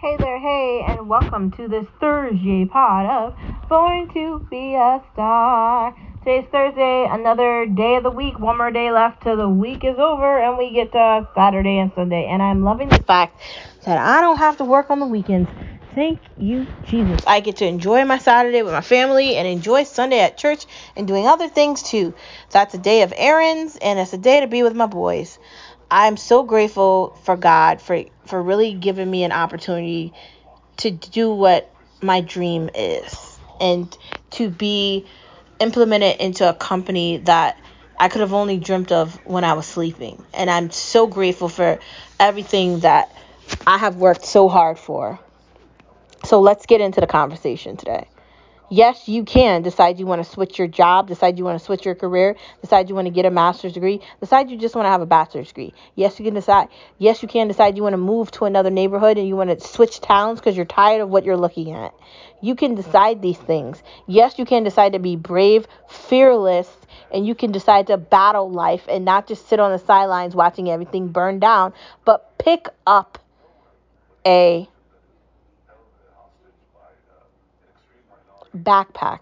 Hey there, hey, and welcome to this Thursday pod of Born to Be a Star. Today's Thursday, another day of the week, one more day left till the week is over, and we get to Saturday and Sunday. And I'm loving the fact that I don't have to work on the weekends. Thank you, Jesus. I get to enjoy my Saturday with my family and enjoy Sunday at church and doing other things too. That's a day of errands, and it's a day to be with my boys. I'm so grateful for God for for really giving me an opportunity to do what my dream is and to be implemented into a company that I could have only dreamt of when I was sleeping. And I'm so grateful for everything that I have worked so hard for. So let's get into the conversation today yes, you can decide you want to switch your job, decide you want to switch your career, decide you want to get a master's degree, decide you just want to have a bachelor's degree. Yes, you can decide. Yes, you can decide you want to move to another neighborhood and you want to switch towns because you're tired of what you're looking at. You can decide these things. Yes, you can decide to be brave, fearless, and you can decide to battle life and not just sit on the sidelines watching everything burn down, but pick up a backpack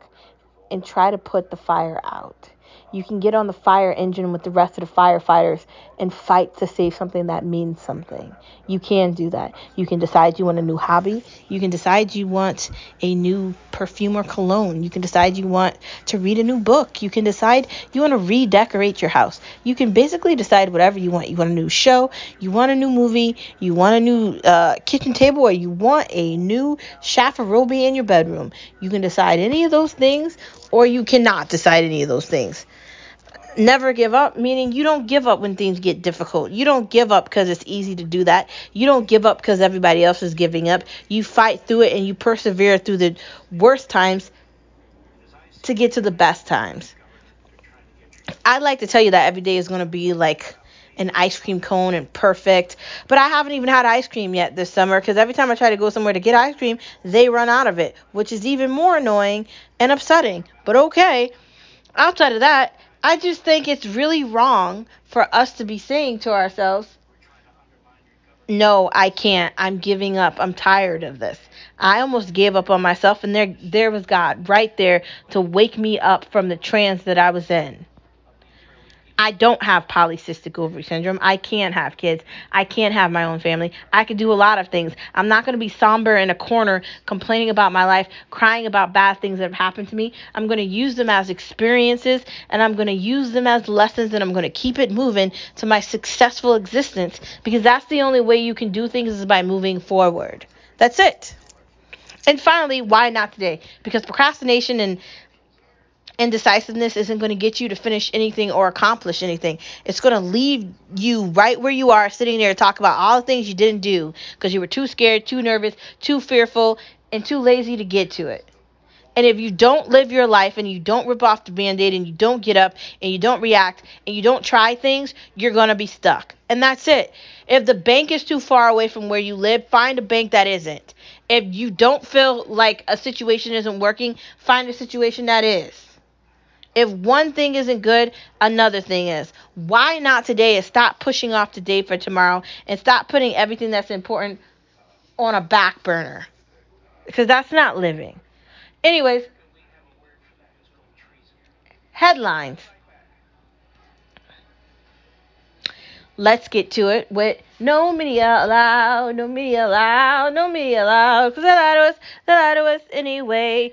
and try to put the fire out. You can get on the fire engine with the rest of the firefighters and fight to save something that means something. You can do that. You can decide you want a new hobby. You can decide you want a new perfume or cologne. You can decide you want to read a new book. You can decide you want to redecorate your house. You can basically decide whatever you want. You want a new show, you want a new movie, you want a new uh, kitchen table, or you want a new chifforobe in your bedroom. You can decide any of those things, or you cannot decide any of those things never give up, meaning you don't give up when things get difficult. You don't give up because it's easy to do that. You don't give up because everybody else is giving up. You fight through it and you persevere through the worst times to get to the best times. I'd like to tell you that every day is going to be like an ice cream cone and perfect, but I haven't even had ice cream yet this summer because every time I try to go somewhere to get ice cream, they run out of it, which is even more annoying and upsetting. But okay, outside of that, I just think it's really wrong for us to be saying to ourselves, no, I can't. I'm giving up. I'm tired of this. I almost gave up on myself and there there was God right there to wake me up from the trance that I was in. I don't have polycystic ovary syndrome. I can't have kids. I can't have my own family. I can do a lot of things. I'm not going to be somber in a corner complaining about my life, crying about bad things that have happened to me. I'm going to use them as experiences and I'm going to use them as lessons and I'm going to keep it moving to my successful existence because that's the only way you can do things is by moving forward. That's it. And finally, why not today? Because procrastination and indecisiveness isn't going to get you to finish anything or accomplish anything. It's going to leave you right where you are, sitting there, talk about all the things you didn't do because you were too scared, too nervous, too fearful, and too lazy to get to it. And if you don't live your life and you don't rip off the band aid and you don't get up and you don't react and you don't try things, you're going to be stuck. And that's it. If the bank is too far away from where you live, find a bank that isn't. If you don't feel like a situation isn't working, find a situation that is. If one thing isn't good, another thing is. Why not today is stop pushing off today for tomorrow and stop putting everything that's important on a back burner. Because that's not living. Anyways, headlines. Let's get to it with no media allowed, no media allowed, no media allowed, because they lie to us, they lie to us anyway.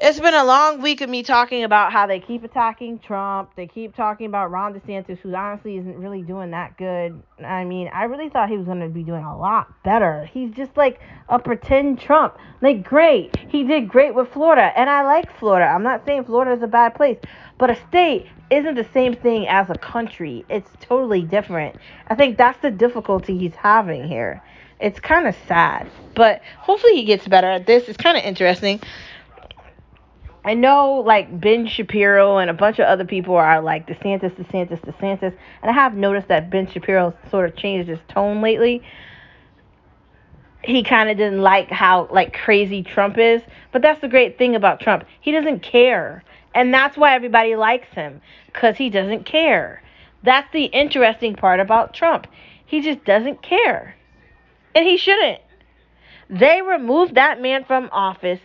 It's been a long week of me talking about how they keep attacking Trump. They keep talking about Ron DeSantis, who honestly isn't really doing that good. I mean, I really thought he was going to be doing a lot better. He's just like a pretend Trump. Like, great. He did great with Florida, and I like Florida. I'm not saying Florida is a bad place, but a state isn't the same thing as a country. It's totally different. I think that's the difficulty he's having here. It's kind of sad, but hopefully he gets better at this. It's kind of interesting. I know like Ben Shapiro and a bunch of other people are like DeSantis, DeSantis, DeSantis, and I have noticed that Ben Shapiro sort of changed his tone lately. He kind of didn't like how like crazy Trump is, but that's the great thing about Trump. He doesn't care. And that's why everybody likes him cuz he doesn't care. That's the interesting part about Trump. He just doesn't care. And he shouldn't. They removed that man from office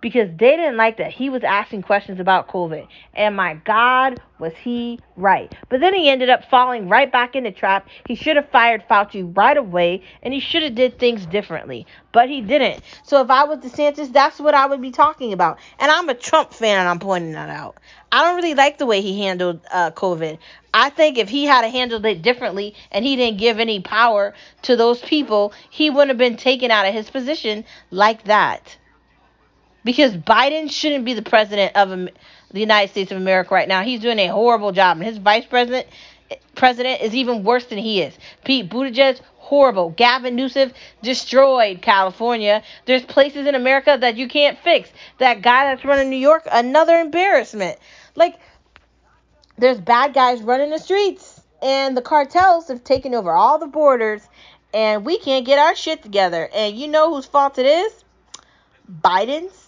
because they didn't like that he was asking questions about COVID. And my God, was he right. But then he ended up falling right back in the trap. He should have fired Fauci right away and he should have did things differently. But he didn't. So if I was DeSantis, that's what I would be talking about. And I'm a Trump fan and I'm pointing that out. I don't really like the way he handled uh, COVID. I think if he had handled it differently and he didn't give any power to those people, he wouldn't have been taken out of his position like that because Biden shouldn't be the president of the United States of America right now. He's doing a horrible job, and his vice president president is even worse than he is. Pete Buttigieg, horrible. Gavin Newsom destroyed California. There's places in America that you can't fix. That guy that's running New York, another embarrassment. Like, there's bad guys running the streets, and the cartels have taken over all the borders, and we can't get our shit together. And you know whose fault it is? Biden's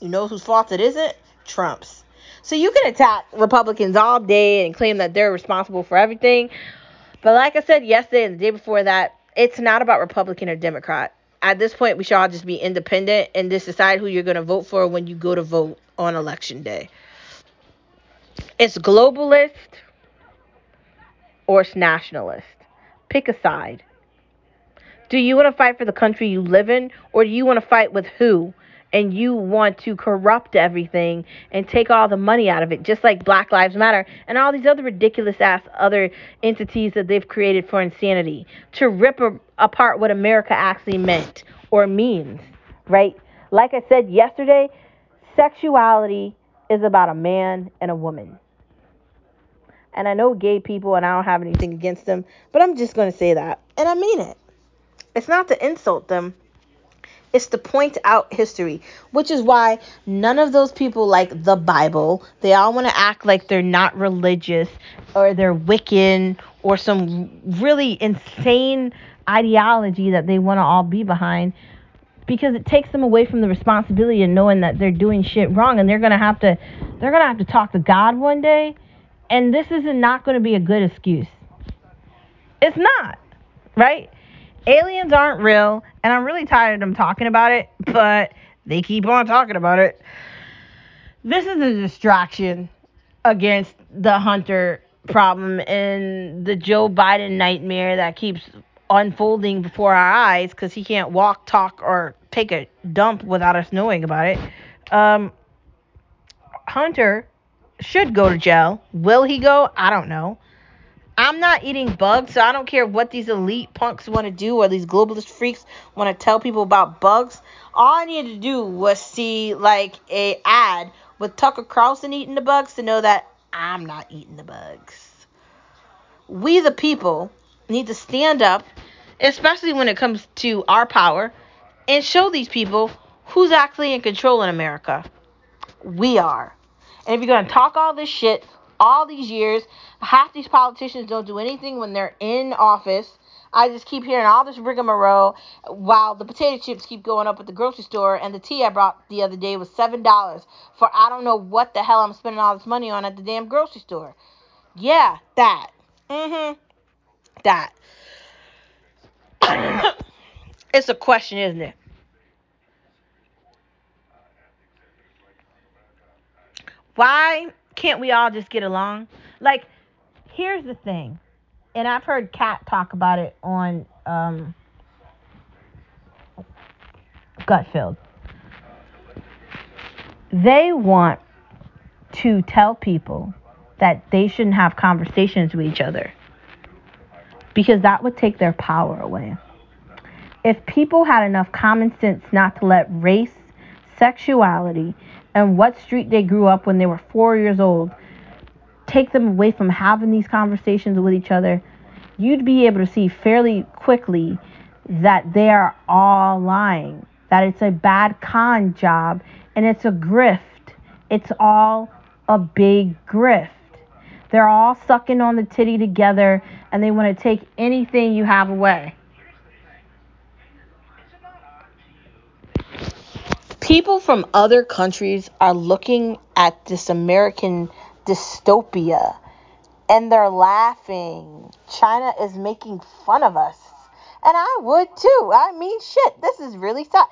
you know whose fault it isn't? Trump's. So you can attack Republicans all day and claim that they're responsible for everything. But like I said yesterday and the day before that, it's not about Republican or Democrat. At this point, we should all just be independent and just decide who you're going to vote for when you go to vote on election day. It's globalist or it's nationalist. Pick a side. Do you want to fight for the country you live in, or do you want to fight with who? And you want to corrupt everything and take all the money out of it, just like Black Lives Matter and all these other ridiculous ass other entities that they've created for insanity to rip a, apart what America actually meant or means, right? Like I said yesterday, sexuality is about a man and a woman. And I know gay people, and I don't have anything against them, but I'm just going to say that. And I mean it. It's not to insult them, it's to point out history, which is why none of those people like the Bible. They all want to act like they're not religious or they're Wiccan or some really insane ideology that they want to all be behind because it takes them away from the responsibility of knowing that they're doing shit wrong and they're going to have to they're going to have to talk to God one day and this is not going to be a good excuse. It's not, right? Aliens aren't real, and I'm really tired of them talking about it, but they keep on talking about it. This is a distraction against the Hunter problem and the Joe Biden nightmare that keeps unfolding before our eyes because he can't walk, talk, or take a dump without us knowing about it. Um, Hunter should go to jail. Will he go? I don't know. I'm not eating bugs, so I don't care what these elite punks want to do or these globalist freaks want to tell people about bugs. All I needed to do was see like a ad with Tucker Carlson eating the bugs to know that I'm not eating the bugs. We the people need to stand up, especially when it comes to our power, and show these people who's actually in control in America. We are. And if you're going to talk all this shit, all these years. Half these politicians don't do anything when they're in office. I just keep hearing all this rigmarole while the potato chips keep going up at the grocery store and the tea I brought the other day was seven dollars for I don't know what the hell I'm spending all this money on at the damn grocery store. Yeah, that. Mm-hmm. That. it's a question, isn't it? Why can't we all just get along? Like, here's the thing, and I've heard Kat talk about it on um, Gutfeld. They want to tell people that they shouldn't have conversations with each other because that would take their power away. If people had enough common sense not to let race, sexuality, and what street they grew up when they were four years old take them away from having these conversations with each other, you'd be able to see fairly quickly that they are all lying, that it's a bad con job and it's a grift. It's all a big grift. They're all sucking on the titty together and they want to take anything you have away. People from other countries are looking at this American dystopia and they're laughing. China is making fun of us And I would too. I mean, shit, this is really sad.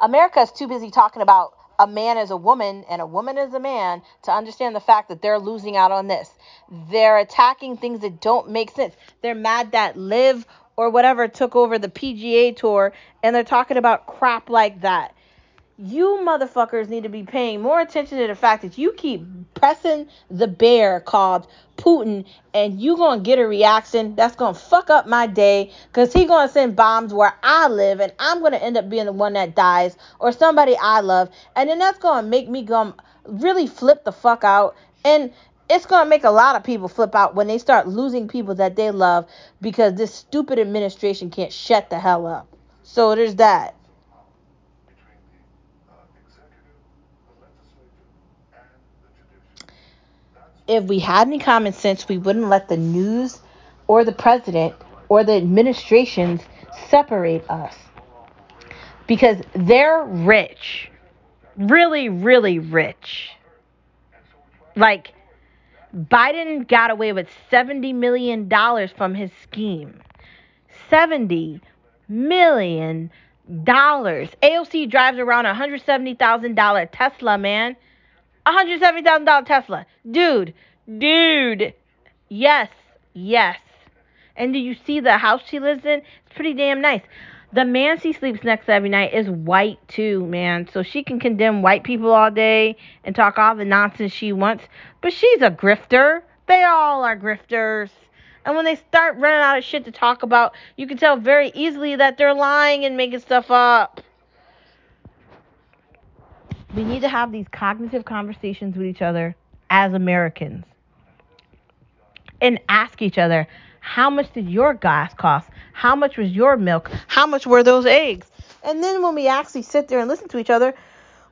America is too busy talking about a man as a woman and a woman as a man to understand the fact that they're losing out on this. They're attacking things that don't make sense. They're mad that LIV or whatever took over the PGA tour and they're talking about crap like that you motherfuckers need to be paying more attention to the fact that you keep pressing the bear called Putin and you gonna get a reaction that's gonna fuck up my day because he gonna send bombs where I live and I'm gonna end up being the one that dies or somebody I love and then that's gonna make me go really flip the fuck out and it's gonna make a lot of people flip out when they start losing people that they love because this stupid administration can't shut the hell up. So there's that. If we had any common sense, we wouldn't let the news or the president or the administrations separate us. Because they're rich. Really, really rich. Like, Biden got away with $70 million from his scheme. $70 million. AOC drives around a $170,000 Tesla, man. $170,000 Tesla. Dude, dude. Yes, yes. And do you see the house she lives in? It's pretty damn nice. The man she sleeps next to every night is white too, man. So she can condemn white people all day and talk all the nonsense she wants. But she's a grifter. They all are grifters. And when they start running out of shit to talk about, you can tell very easily that they're lying and making stuff up. We need to have these cognitive conversations with each other as Americans and ask each other, how much did your gas cost? How much was your milk? How much were those eggs? And then when we actually sit there and listen to each other,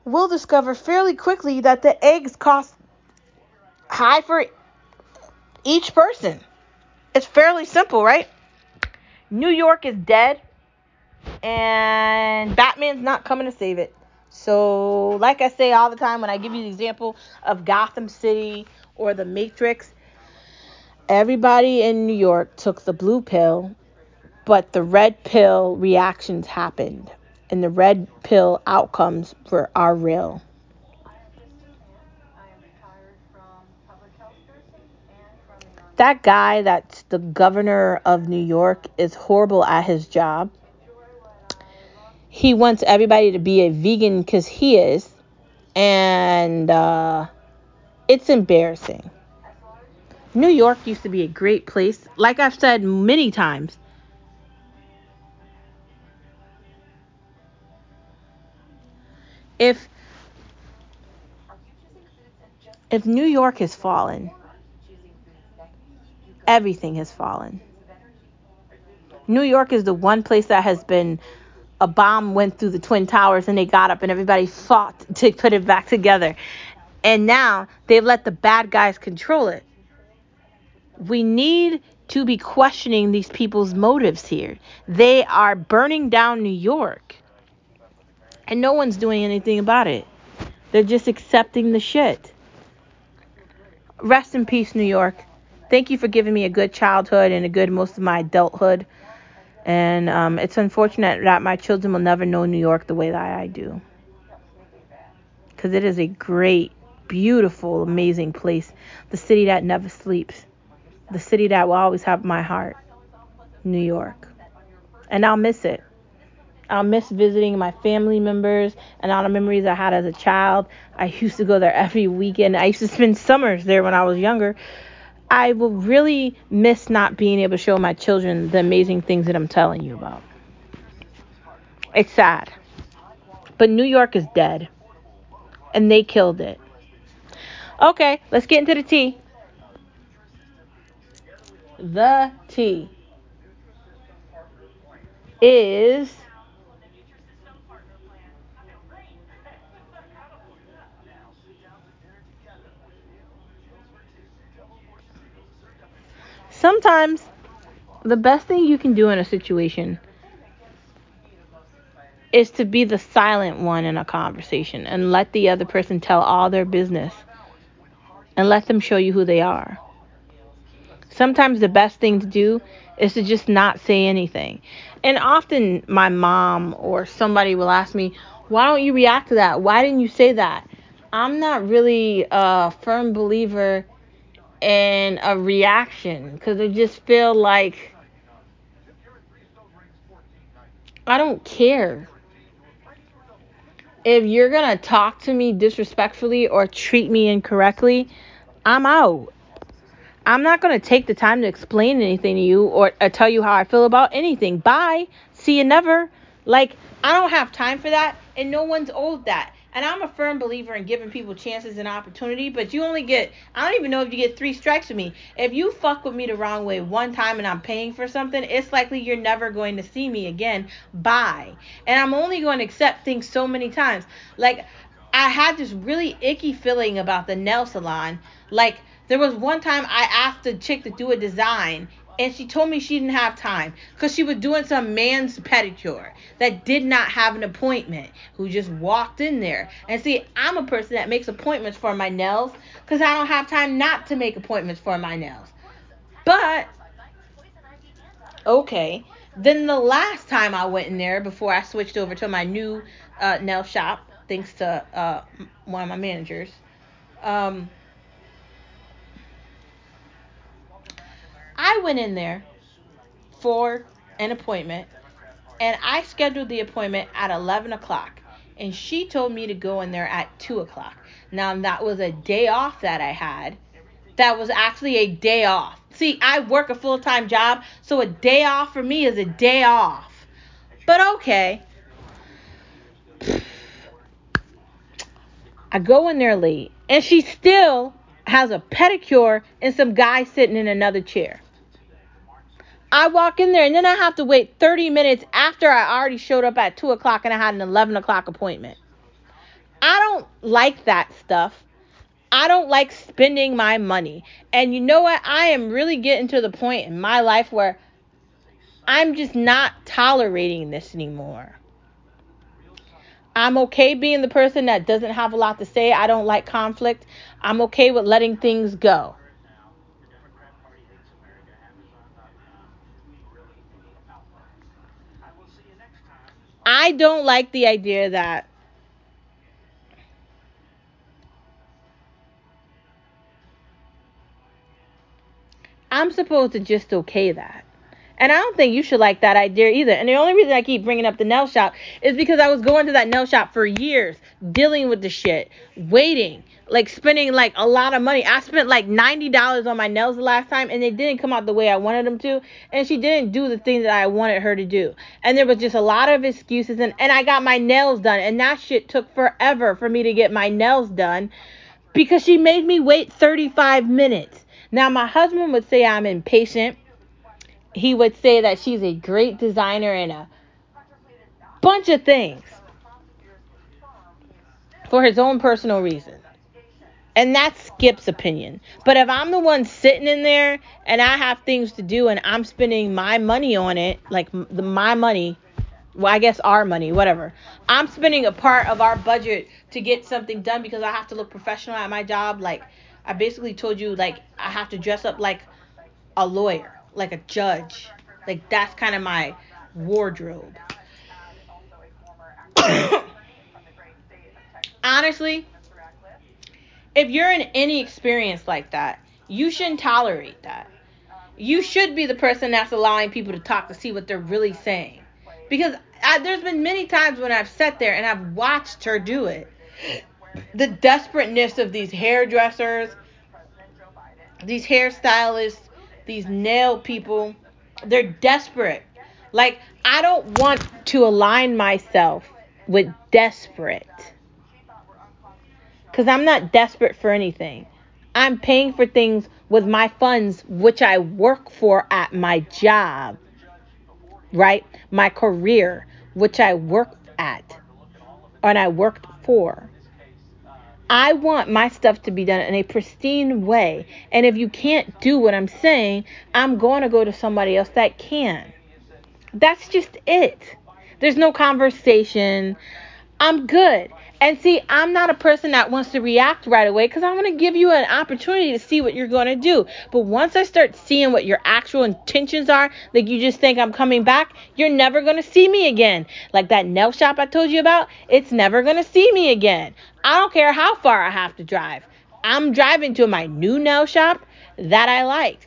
we'll discover fairly quickly that the eggs cost high for each person. It's fairly simple, right? New York is dead, and Batman's not coming to save it. So, like I say all the time when I give you the example of Gotham City or the Matrix, everybody in New York took the blue pill, but the red pill reactions happened, and the red pill outcomes were are real. That guy that's the governor of New York is horrible at his job he wants everybody to be a vegan because he is. And uh, it's embarrassing. New York used to be a great place. Like I've said many times, if if New York has fallen, everything has fallen. New York is the one place that has been a bomb went through the twin towers and they got up and everybody fought to put it back together. And now they've let the bad guys control it. We need to be questioning these people's motives here. They are burning down New York. And no one's doing anything about it. They're just accepting the shit. Rest in peace, New York. Thank you for giving me a good childhood and a good most of my adulthood. And um, it's unfortunate that my children will never know New York the way that I do. Because it is a great, beautiful, amazing place. The city that never sleeps. The city that will always have my heart. New York. And I'll miss it. I'll miss visiting my family members and all the memories I had as a child. I used to go there every weekend. I used to spend summers there when I was younger. I will really miss not being able to show my children the amazing things that I'm telling you about. It's sad. But New York is dead. And they killed it. Okay, let's get into the tea. The tea is sometimes the best thing you can do in a situation is to be the silent one in a conversation and let the other person tell all their business and let them show you who they are. Sometimes the best thing to do is to just not say anything. And often my mom or somebody will ask me, why don't you react to that? Why didn't you say that? I'm not really a firm believer in a reaction because I just feel like I don't care. If you're going to talk to me disrespectfully or treat me incorrectly, I'm out. I'm not going to take the time to explain anything to you or, or, tell you how I feel about anything. Bye. See you never. Like, I don't have time for that, and no one's owed that. And I'm a firm believer in giving people chances and opportunity, but you only get, I don't even know if you get three strikes with me. If you fuck with me the wrong way one time and I'm paying for something, it's likely you're never going to see me again. Bye. And I'm only going to accept things so many times. Like, I had this really icky feeling about the nail salon. Like, there was one time I asked the chick to do a design and she told me she didn't have time because she was doing some man's pedicure that did not have an appointment who just walked in there. And see i'm a person that makes appointments for my nails because i don't have time not to make appointments for my nails. But okay then the last time i went in there before i switched over to my new uh, nail shop thanks to uh, one of my managers um, I went in there for an appointment and I scheduled the appointment at 11 o'clock. And she told me to go in there at 2 o'clock. Now, that was a day off that I had. That was actually a day off. See, I work a full time job, so a day off for me is a day off. But okay. I go in there late, and she still has a pedicure and some guy sitting in another chair. I walk in there and then I have to wait 30 minutes after I already showed up at 2 o'clock and I had an 11 o'clock appointment. I don't like that stuff. I don't like spending my money. And you know what? I am really getting to the point in my life where I'm just not tolerating this anymore. I'm okay being the person that doesn't have a lot to say. I don't like conflict. I'm okay with letting things go. I don't like the idea that I'm supposed to just okay that. And I don't think you should like that idea either. And the only reason I keep bringing up the nail shop is because I was going to that nail shop for years, dealing with the shit, waiting, like spending like a lot of money. I spent like $90 on my nails the last time and they didn't come out the way I wanted them to. And she didn't do the thing that I wanted her to do. And there was just a lot of excuses. And, and I got my nails done. And that shit took forever for me to get my nails done because she made me wait 35 minutes. Now, my husband would say I'm impatient. He would say that she's a great designer and a bunch of things for his own personal reasons. And that's Skip's opinion. But if I'm the one sitting in there and I have things to do and I'm spending my money on it, like the, my money, well, I guess our money, whatever. I'm spending a part of our budget to get something done because I have to look professional at my job. Like, I basically told you, like, I have to dress up like a lawyer, like a judge. Like, that's kind of my wardrobe. Honestly, if you're in any experience like that, you shouldn't tolerate that. You should be the person that's allowing people to talk to see what they're really saying. Because I, there's been many times when I've sat there and I've watched her do it. The desperateness of these hairdressers, these hairstylists, these nail people, they're desperate. Like, I don't want to align myself with desperate. Because I'm not desperate for anything. I'm paying for things with my funds, which I work for at my job, right? My career, which I worked at and I worked for. I want my stuff to be done in a pristine way. And if you can't do what I'm saying, I'm going to go to somebody else that can. That's just it. There's no conversation. I'm good. And see, I'm not a person that wants to react right away because I'm going to give you an opportunity to see what you're going to do. But once I start seeing what your actual intentions are, like you just think I'm coming back, you're never going to see me again. Like that nail shop I told you about, it's never going to see me again. I don't care how far I have to drive. I'm driving to my new nail shop that I liked.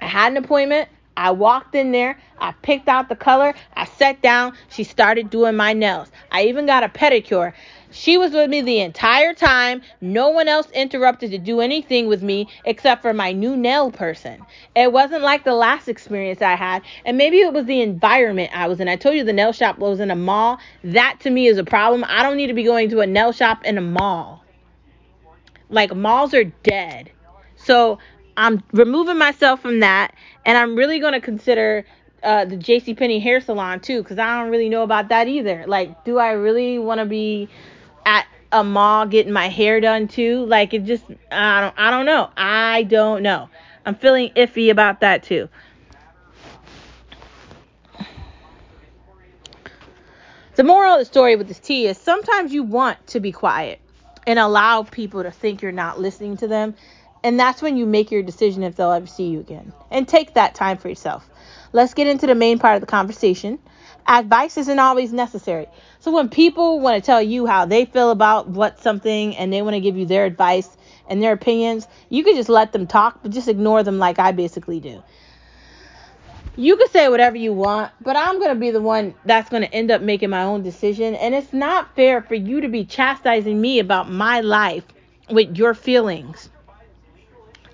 I had an appointment. I walked in there, I picked out the color, I sat down, she started doing my nails. I even got a pedicure. She was with me the entire time. No one else interrupted to do anything with me except for my new nail person. It wasn't like the last experience I had, and maybe it was the environment I was in. I told you the nail shop was in a mall. That to me is a problem. I don't need to be going to a nail shop in a mall. Like malls are dead. So I'm removing myself from that, and I'm really going to consider uh, the J.C. Penney hair salon too, because I don't really know about that either. Like, do I really want to be at a mall getting my hair done too? Like, it just I don't I don't know. I don't know. I'm feeling iffy about that too. The moral of the story with this tea is sometimes you want to be quiet and allow people to think you're not listening to them and that's when you make your decision if they'll ever see you again. And take that time for yourself. Let's get into the main part of the conversation. Advice isn't always necessary. So when people want to tell you how they feel about what something and they want to give you their advice and their opinions, you can just let them talk, but just ignore them like I basically do. You can say whatever you want, but I'm going to be the one that's going to end up making my own decision. And it's not fair for you to be chastising me about my life with your feelings.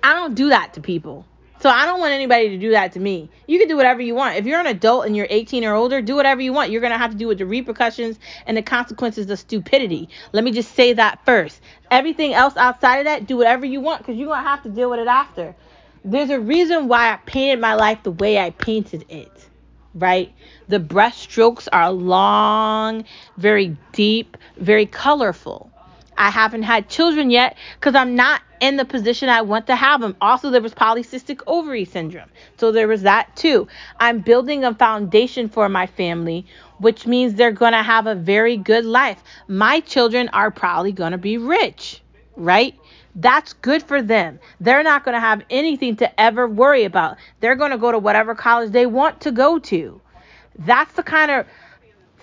I don't do that to people. So I don't want anybody to do that to me. You can do whatever you want. If you're an adult and you're 18 or older, do whatever you want. You're going to have to deal with the repercussions and the consequences of stupidity. Let me just say that first. Everything else outside of that, do whatever you want because you're going to have to deal with it after. There's a reason why I painted my life the way I painted it, right? The brush strokes are long, very deep, very colorful. I haven't had children yet because I'm not in the position I want to have them. Also, there was polycystic ovary syndrome. So there was that too. I'm building a foundation for my family, which means they're going to have a very good life. My children are probably going to be rich, right? That's good for them. They're not going to have anything to ever worry about. They're going to go to whatever college they want to go to. That's the kind of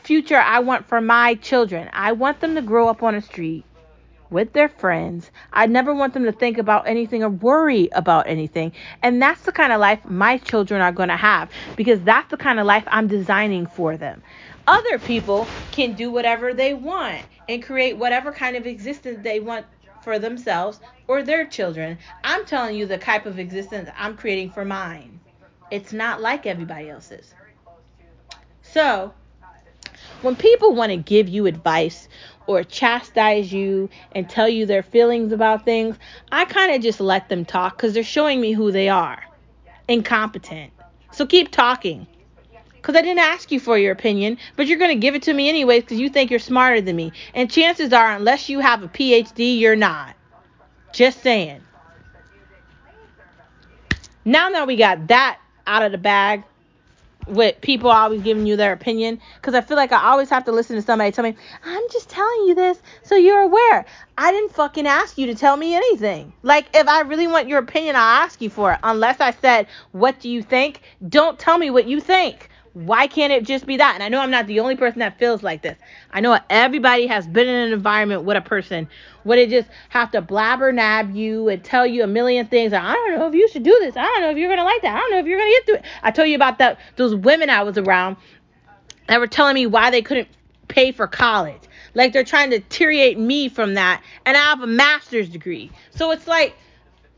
future I want for my children. I want them to grow up on a street with their friends. I never want them to think about anything or worry about anything. And that's the kind of life my children are going to have because that's the kind of life I'm designing for them. Other people can do whatever they want and create whatever kind of existence they want for themselves or their children. I'm telling you the type of existence I'm creating for mine. It's not like everybody else's. So, when people want to give you advice or chastise you and tell you their feelings about things, I kind of just let them talk because they're showing me who they are incompetent. So keep talking. Because I didn't ask you for your opinion, but you're going to give it to me anyways because you think you're smarter than me. And chances are, unless you have a PhD, you're not. Just saying. Now that we got that out of the bag, with people always giving you their opinion because I feel like I always have to listen to somebody tell me, I'm just telling you this so you're aware. I didn't fucking ask you to tell me anything. Like, if I really want your opinion, I'll ask you for it. Unless I said, What do you think? Don't tell me what you think. Why can't it just be that? And I know I'm not the only person that feels like this. I know everybody has been in an environment with a person where they just have to blabber nab you and tell you a million things. I don't know if you should do this. I don't know if you're gonna like that. I don't know if you're gonna get through it. I told you about that those women I was around that were telling me why they couldn't pay for college. Like they're trying to deteriorate me from that. And I have a master's degree. So it's like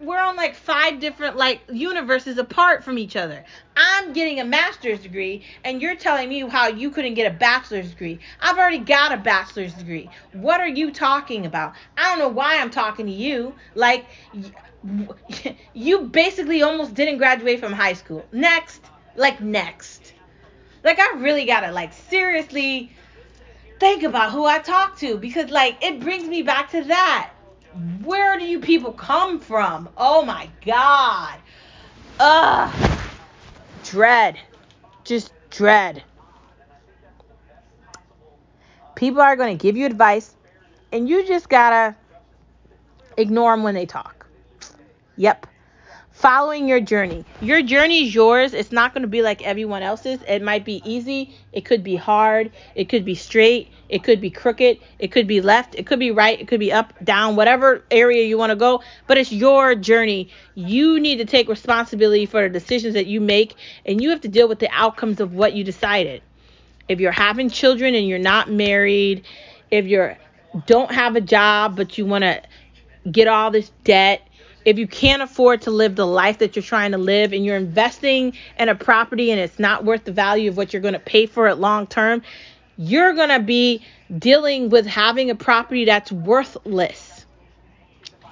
we're on like five different like universes apart from each other. I'm getting a master's degree and you're telling me how you couldn't get a bachelor's degree. I've already got a bachelor's degree. What are you talking about? I don't know why I'm talking to you. Like you basically almost didn't graduate from high school. Next, like next. Like I really got to like seriously think about who I talk to because like it brings me back to that where do you people come from? Oh my God. Ugh. Dread. Just dread. People are going to give you advice and you just gotta ignore them when they talk. Yep. Following your journey. Your journey is yours. It's not going to be like everyone else's. It might be easy. It could be hard. It could be straight. It could be crooked. It could be left. It could be right. It could be up, down, whatever area you want to go. But it's your journey. You need to take responsibility for the decisions that you make, and you have to deal with the outcomes of what you decided. If you're having children and you're not married, if you're don't have a job but you want to get all this debt, if you can't afford to live the life that you're trying to live and you're investing in a property and it's not worth the value of what you're going to pay for it long term, you're going to be dealing with having a property that's worthless.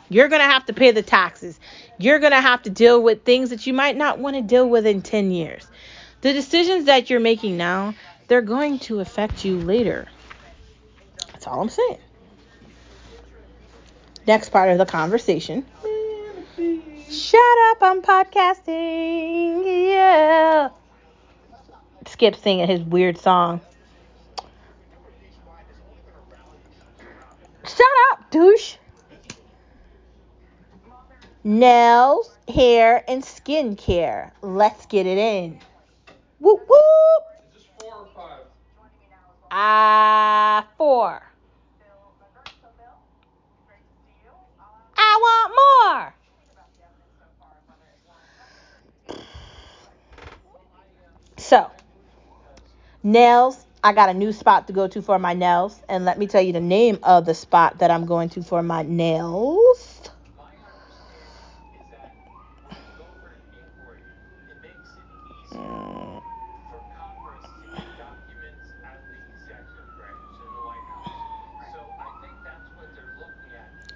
You're going to have to pay the taxes. You're going to have to deal with things that you might not want to deal with in 10 years. The decisions that you're making now, they're going to affect you later. That's all I'm saying next part of the conversation. Shut up, I'm podcasting. Yeah. Skip singing his weird song. Shut up, douche. Nails, hair, and skincare. Let's get it in. Whoop whoop. Four? Ah, four. I want more. So, nails. I got a new spot to go to for my nails. And let me tell you the name of the spot that I'm going to for my nails.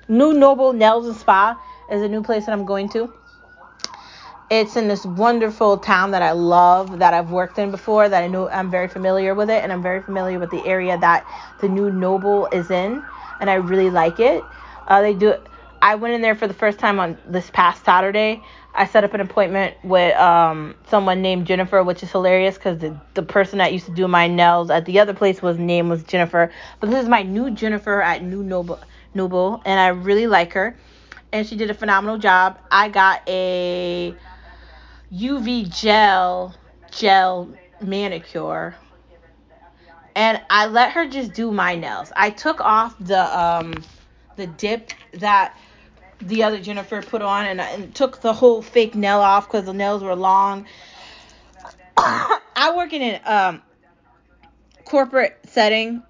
New Noble Nails and Spa is a new place that I'm going to. It's in this wonderful town that I love, that I've worked in before, that I know I'm very familiar with it, and I'm very familiar with the area that the New Noble is in, and I really like it. Uh, they do. I went in there for the first time on this past Saturday. I set up an appointment with um, someone named Jennifer, which is hilarious because the, the person that used to do my nails at the other place was name was Jennifer. But this is my new Jennifer at New Noble Noble, and I really like her. And she did a phenomenal job. I got a UV gel gel manicure, and I let her just do my nails. I took off the um the dip that the other Jennifer put on, and, and took the whole fake nail off because the nails were long. I work in a um corporate setting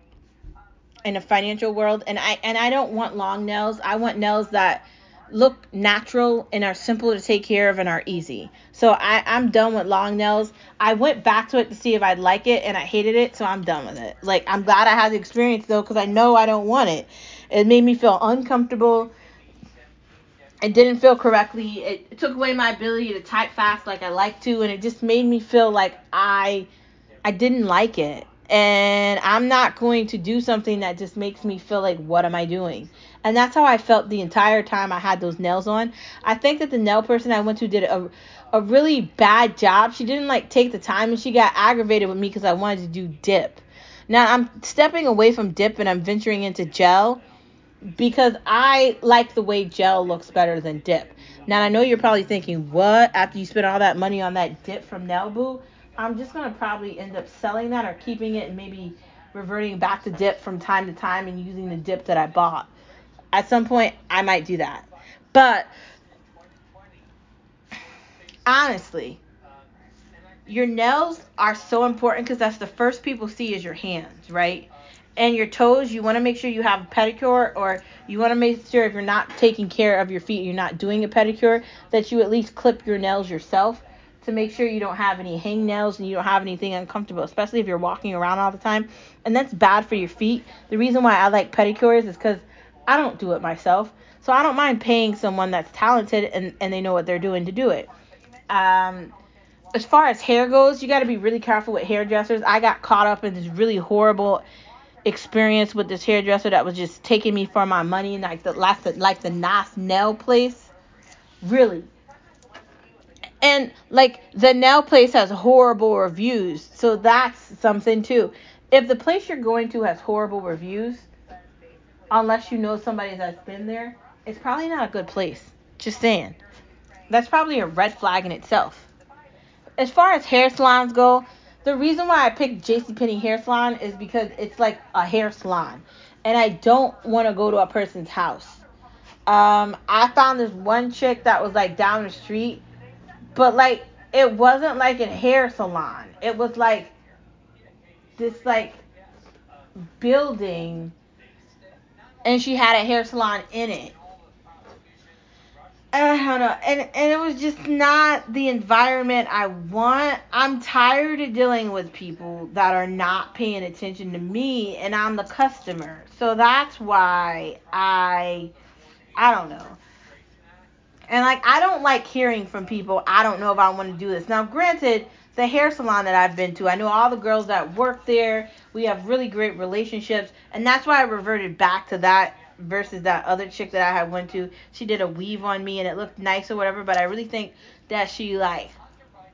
in a financial world and I and I don't want long nails. I want nails that look natural and are simple to take care of and are easy. So I, I'm done with long nails. I went back to it to see if I'd like it and I hated it, so I'm done with it. Like I'm glad I had the experience though, because I know I don't want it. It made me feel uncomfortable. It didn't feel correctly. It, it took away my ability to type fast like I like to, and it just made me feel like I I didn't like it and I'm not going to do something that just makes me feel like what am I doing? And that's how I felt the entire time I had those nails on. I think that the nail person I went to did a a really bad job. She didn't like take the time and she got aggravated with me because I wanted to do dip. Now I'm stepping away from dip and I'm venturing into gel because I like the way gel looks better than dip. Now I know you're probably thinking, what? After you spent all that money on that dip from Nailboo, I'm just gonna probably end up selling that or keeping it and maybe reverting back to dip from time to time and using the dip that I bought. At some point, I might do that. But honestly, your nails are so important because that's the first people see is your hands, right? And your toes, you want to make sure you have a pedicure or you want to make sure if you're not taking care of your feet, you're not doing a pedicure, that you at least clip your nails yourself to make sure you don't have any hangnails and you don't have anything uncomfortable, especially if you're walking around all the time. And that's bad for your feet. The reason why I like pedicures is because I don't do it myself. So I don't mind paying someone that's talented and, and they know what they're doing to do it. Um, as far as hair goes, you got to be really careful with hairdressers. I got caught up in this really horrible experience with this hairdresser that was just taking me for my money, like the last like the Nas nail place. Really, and like the nail place has horrible reviews, so that's something too. If the place you're going to has horrible reviews, unless you know somebody that's been there, it's probably not a good place. Just saying. That's probably a red flag in itself. As far as hair salons go, the reason why I picked JCPenney hair salon is because it's like a hair salon. And I don't want to go to a person's house. Um, I found this one chick that was like down the street, but like it wasn't like a hair salon. It was like this like building and she had a hair salon in it. I don't know, and and it was just not the environment I want. I'm tired of dealing with people that are not paying attention to me, and I'm the customer. So that's why I, I don't know. And like I don't like hearing from people. I don't know if I want to do this. Now, granted, the hair salon that I've been to, I know all the girls that work there. We have really great relationships, and that's why I reverted back to that versus that other chick that I had went to. She did a weave on me and it looked nice or whatever, but I really think that she like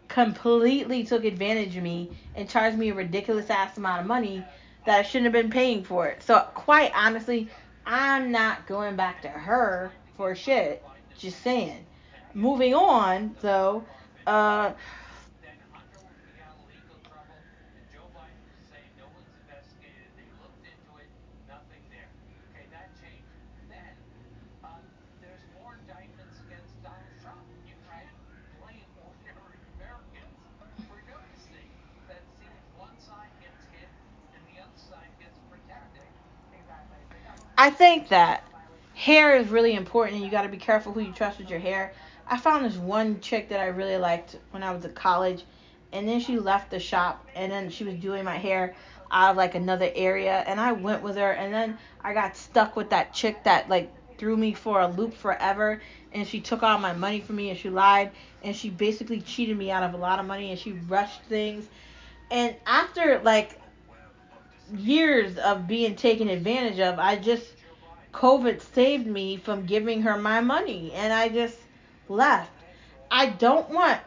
completely took advantage of me and charged me a ridiculous ass amount of money that I shouldn't have been paying for it. So quite honestly, I'm not going back to her for shit. Just saying. Moving on though, uh I think that hair is really important and you got to be careful who you trust with your hair. I found this one chick that I really liked when I was at college and then she left the shop and then she was doing my hair out of like another area and I went with her and then I got stuck with that chick that like threw me for a loop forever and she took all my money from me and she lied and she basically cheated me out of a lot of money and she rushed things and after like years of being taken advantage of, I just COVID saved me from giving her my money and I just left. I don't want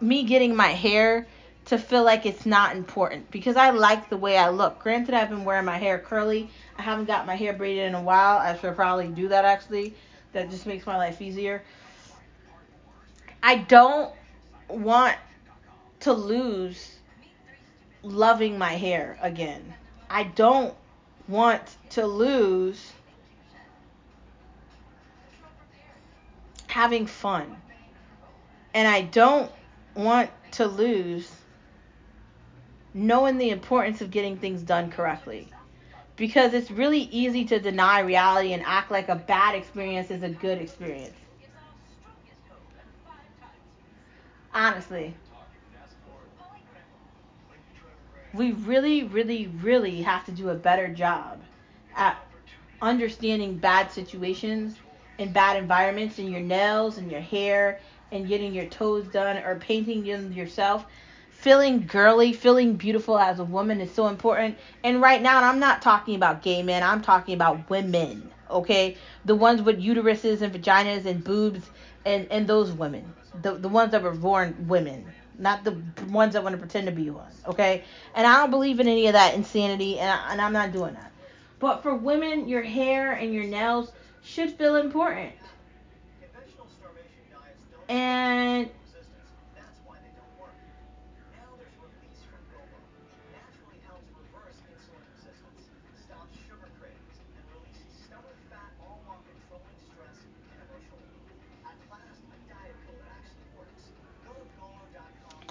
me getting my hair to feel like it's not important because I like the way I look. Granted, I've been wearing my hair curly. I haven't got my hair braided in a while. I should probably do that actually. That just makes my life easier. I don't want to lose loving my hair again. I don't want to lose having fun. And I don't want to lose knowing the importance of getting things done correctly. Because it's really easy to deny reality and act like a bad experience is a good experience. Honestly. We really, really, really have to do a better job at understanding bad situations and bad environments in your nails and your hair and getting your toes done or painting them yourself. Feeling girly, feeling beautiful as a woman is so important. And right now, I'm not talking about gay men, I'm talking about women, okay? The ones with uteruses and vaginas and boobs and, and those women. The, the ones that were born women, not the ones that want to pretend to be one, okay? And I don't believe in any of that insanity, and, I, and I'm not doing that. But for women, your hair and your nails should feel important. And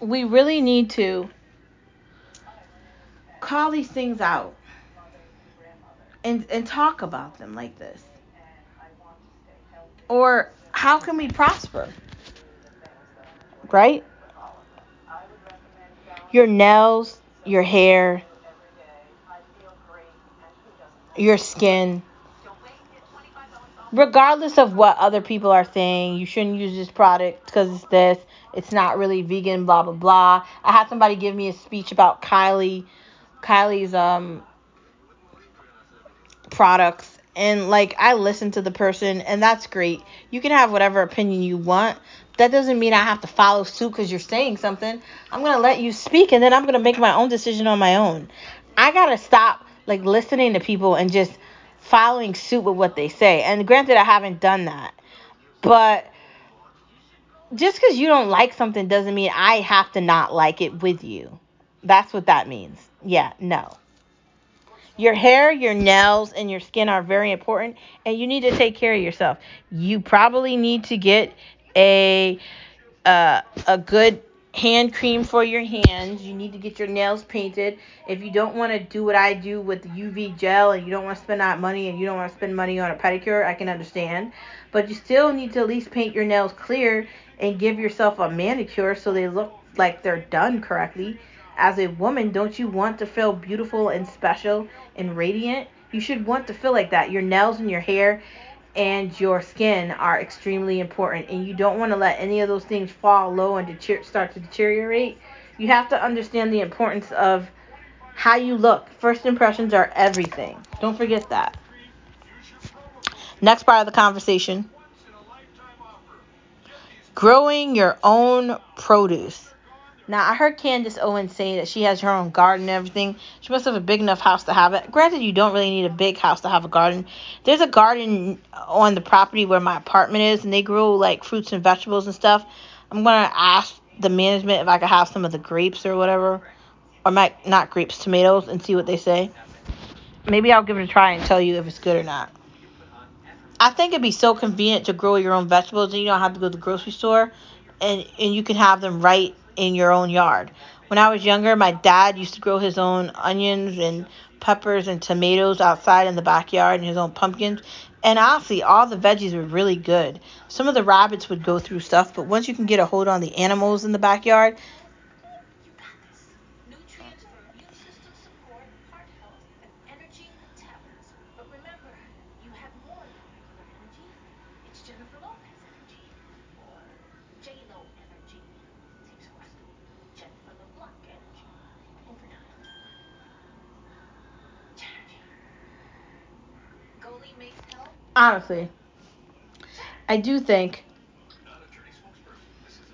we really need to call these things out and and talk about them like this. Or how can we prosper? Right? Your nails, your hair, your skin. Regardless of what other people are saying, you shouldn't use this product because it's this, it's not really vegan, blah blah blah. I had somebody give me a speech about Kylie, Kylie's um products and like I listen to the person and that's great. You can have whatever opinion you want. That doesn't mean I have to follow suit cuz you're saying something. I'm to let you speak and then I'm to make my own decision on my own. I got to stop like listening to people and just following suit with what they say. And granted, I haven't done that. But just because you don't like something doesn't mean I have to not like it with you. That's what that means. Yeah, no. Your hair, your nails, and your skin are very important, and you need to take care of yourself. You probably need to get a uh, a good hand cream for your hands. You need to get your nails painted. If you don't want to do what I do with the UV gel and you don't want to spend that money and you don't want to spend money on a pedicure, I can understand. But you still need to at least paint your nails clear and give yourself a manicure so they look like they're done correctly as a woman, don't you want to feel beautiful and special and radiant? You should want to feel like that. Your nails and your hair and your skin are extremely important, and you don't want to let any of those things fall low and deter- start to deteriorate. You have to understand the importance of how you look. First impressions are everything. Don't forget that. Next part of the conversation growing your own produce. Now, I heard Candace Owens say that she has her own garden and everything. She must have a big enough house to have it. Granted, you don't really need a big house to have a garden. There's a garden on the property where my apartment is, and they grow like fruits and vegetables and stuff. I'm going to ask the management if I could have some of the grapes or whatever. Or might not grapes, tomatoes, and see what they say. Maybe I'll give it a try and tell you if it's good or not. I think it'd be so convenient to grow your own vegetables and you don't have to go to the grocery store and, and you can have them right in your own yard. When I was younger, my dad used to grow his own onions and peppers and tomatoes outside in the backyard and his own pumpkins. And honestly, all the veggies were really good. Some of the rabbits would go through stuff, but once you can get a hold on the animals in the backyard, honestly, I do think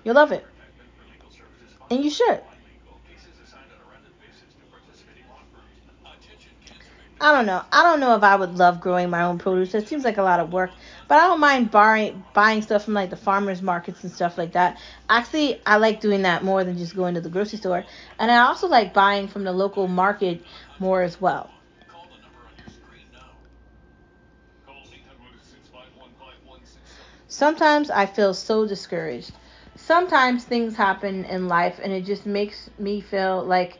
you'll love it. And you should. I don't know. I don't know if I would love growing my own produce. It seems like a lot of work. But I don't mind buying buying stuff from like the farmers markets and stuff like that. Actually, I like doing that more than just going to the grocery store. And I also like buying from the local market more as well. Sometimes I feel so discouraged. Sometimes things happen in life and it just makes me feel like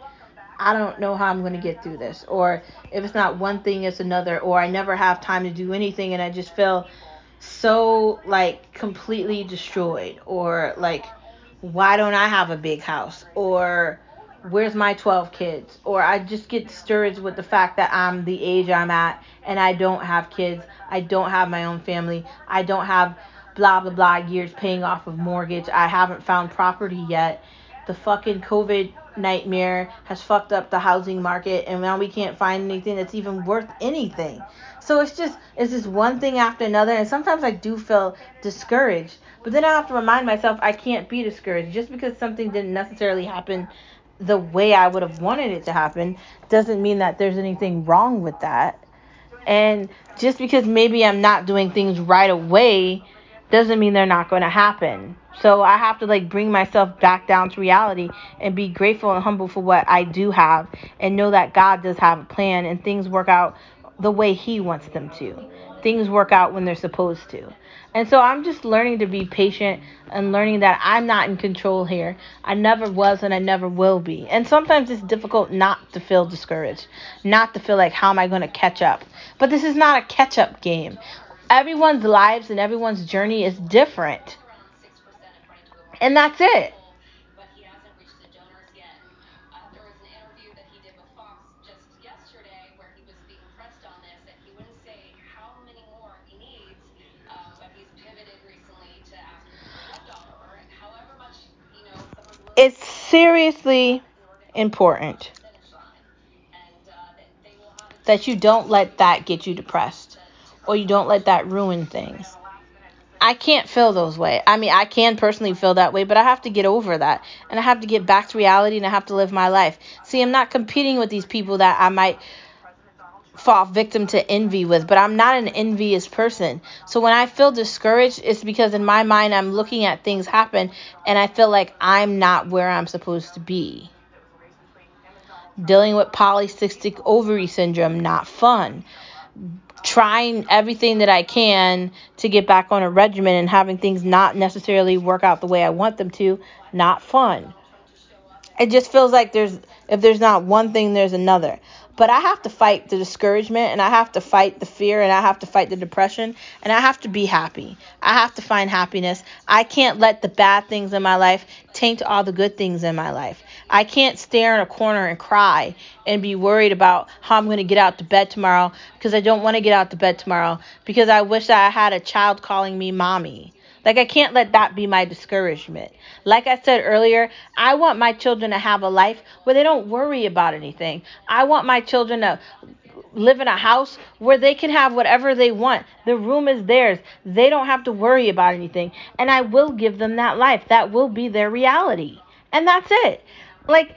I don't know how I'm going to get through this. Or if it's not one thing, it's another. Or I never have time to do anything and I just feel so like completely destroyed. Or like, why don't I have a big house? Or where's my 12 kids? Or I just get discouraged with the fact that I'm the age I'm at and I don't have kids. I don't have my own family. I don't have blah blah blah years paying off of mortgage. I haven't found property yet. The fucking COVID nightmare has fucked up the housing market and now we can't find anything that's even worth anything. So it's just it's just one thing after another and sometimes I do feel discouraged. But then I have to remind myself I can't be discouraged. Just because something didn't necessarily happen the way I would have wanted it to happen doesn't mean that there's anything wrong with that. And just because maybe I'm not doing things right away doesn't mean they're not going to happen. So I have to like bring myself back down to reality and be grateful and humble for what I do have and know that God does have a plan and things work out the way he wants them to. Things work out when they're supposed to. And so I'm just learning to be patient and learning that I'm not in control here. I never was and I never will be. And sometimes it's difficult not to feel discouraged, not to feel like, how am I going to catch up? But this is not a catch up game everyone's lives and everyone's journey is different. And that's it. It's seriously important that you don't let that get you depressed or you don't let that ruin things. I can't feel those way. I mean, I can personally feel that way, but I have to get over that. And I have to get back to reality and I have to live my life. See, I'm not competing with these people that I might fall victim to envy with, but I'm not an envious person. So when I feel discouraged, it's because in my mind I'm looking at things happen and I feel like I'm not where I'm supposed to be. Dealing with polycystic ovary syndrome, not fun. Trying everything that I can to get back on a regimen and having things not necessarily work out the way I want them to, not fun. It just feels like there's if there's not one thing, there's another. But I have to fight the discouragement and I have to fight the fear and I have to fight the depression and I have to be happy. I have to find happiness. I can't let the bad things in my life taint all the good things in my life. I can't stare in a corner and cry and be worried about how I'm going to get out to bed tomorrow because I don't want to get out to bed tomorrow because I wish I had a child calling me mommy. Like, I can't let that be my discouragement. Like I said earlier, I want my children to have a life where they don't worry about anything. I want my children to live in a house where they can have whatever they want. The room is theirs. They don't have to worry about anything. And I will give them that life. That will be their reality. And that's it. Like,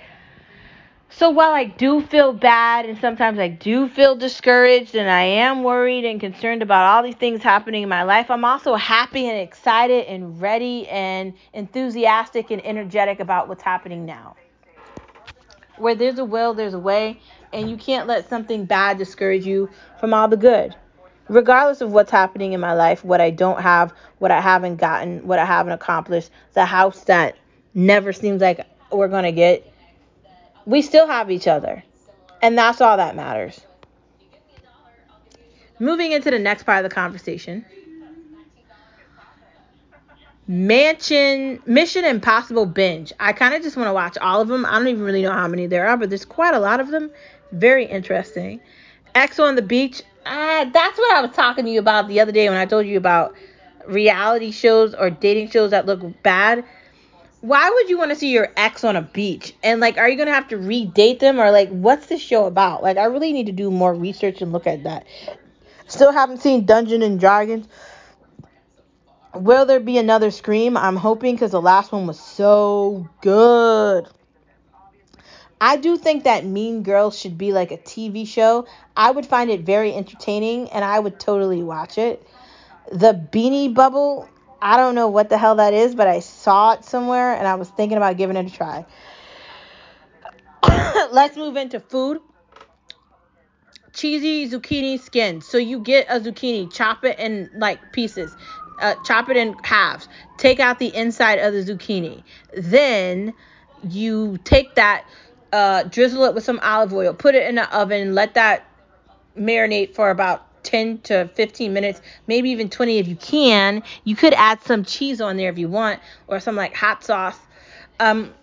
so while I do feel bad and sometimes I do feel discouraged and I am worried and concerned about all these things happening in my life, I'm also happy and excited and ready and enthusiastic and energetic about what's happening now. Where there's a will, there's a way, and you can't let something bad discourage you from all the good. Regardless of what's happening in my life, what I don't have, what I haven't gotten, what I haven't accomplished, the house that never seems like we're going to get we still have each other. And that's all that matters. Moving into the next part of the conversation. Mansion Mission Impossible binge. I kind of just want to watch all of them. I don't even really know how many there are, but there's quite a lot of them. Very interesting. Ex on the beach. Uh, that's what I was talking to you about the other day when I told you about reality shows or dating shows that look bad why would you want to see your ex on a beach? And like, are you gonna have to redate them or like, what's this show about? Like, I really need to do more research and look at that. Still haven't seen Dungeon and Dragons. Will there be another Scream? I'm hoping because the last one was so good. I do think that Mean Girls should be like a TV show. I would find it very entertaining and I would totally watch it. The Beanie Bubble I don't know what the hell that is, but I saw it somewhere and I was thinking about giving it a try. Let's move into food. Cheesy zucchini skin. So you get a zucchini, chop it in like pieces, uh, chop it in halves, take out the inside of the zucchini. Then you take that, uh, drizzle it with some olive oil, put it in the oven, let that marinate for about 10 to 15 minutes, maybe even 20 if you can. You could add some cheese on there if you want, or some like hot sauce. Um,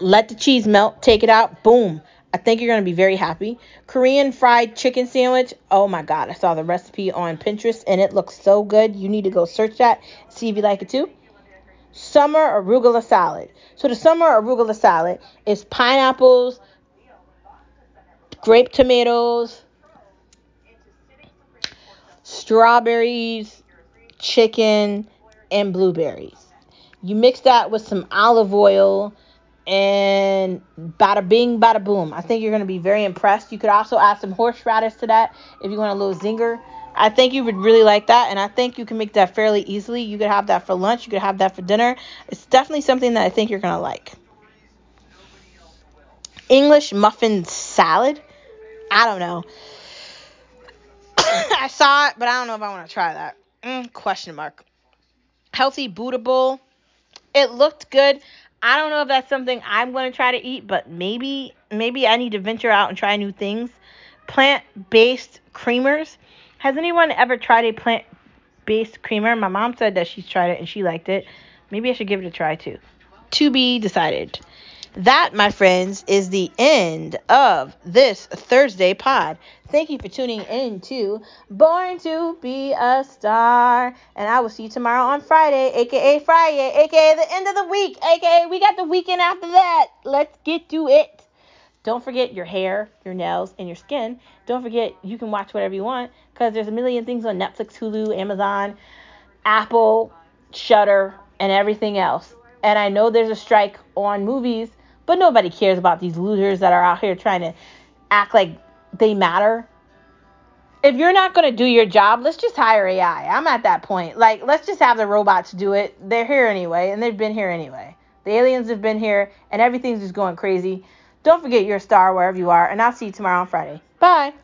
let the cheese melt, take it out, boom. I think you're going to be very happy. Korean fried chicken sandwich. Oh my God. I saw the recipe on Pinterest and it looks so good. You need to go search that, see if you like it too. Summer arugula salad. So, the summer arugula salad is pineapples, grape tomatoes, strawberries, chicken, and blueberries. You mix that with some olive oil and bada bing, bada boom. I think you're going to be very impressed. You could also add some horseradish to that if you want a little zinger. I think you would really like that, and I think you can make that fairly easily. You could have that for lunch, you could have that for dinner. It's definitely something that I think you're going to like. English muffin salad. I don't know. I saw it, but I don't know if I want to try that. Mm, question mark. Healthy bowl. It looked good. I don't know if that's something I'm going to try to eat, but maybe maybe I need to venture out and try new things. Plant-based creamers. Has anyone ever tried a plant-based creamer? My mom said that she's tried it and she liked it. Maybe I should give it a try too. To be decided. That, my friends, is the end of this Thursday pod. Thank you for tuning in to Born to Be a Star. And I will see you tomorrow on Friday, aka Friday, aka the end of the week, aka we got the weekend after that. Let's get to it. Don't forget your hair, your nails, and your skin. Don't forget you can watch whatever you want because there's a million things on Netflix, Hulu, Amazon, Apple, Shudder, and everything else. And I know there's a strike on movies but nobody cares about these losers that are out here trying to act like they matter. If you're not going to do your job, let's just hire AI. I'm at that point. Like, let's just have the robots do it. They're here anyway, and they've been here anyway. The aliens have been here, and everything's just going crazy. Don't forget your star wherever you are, and I'll see you tomorrow on Friday. Bye.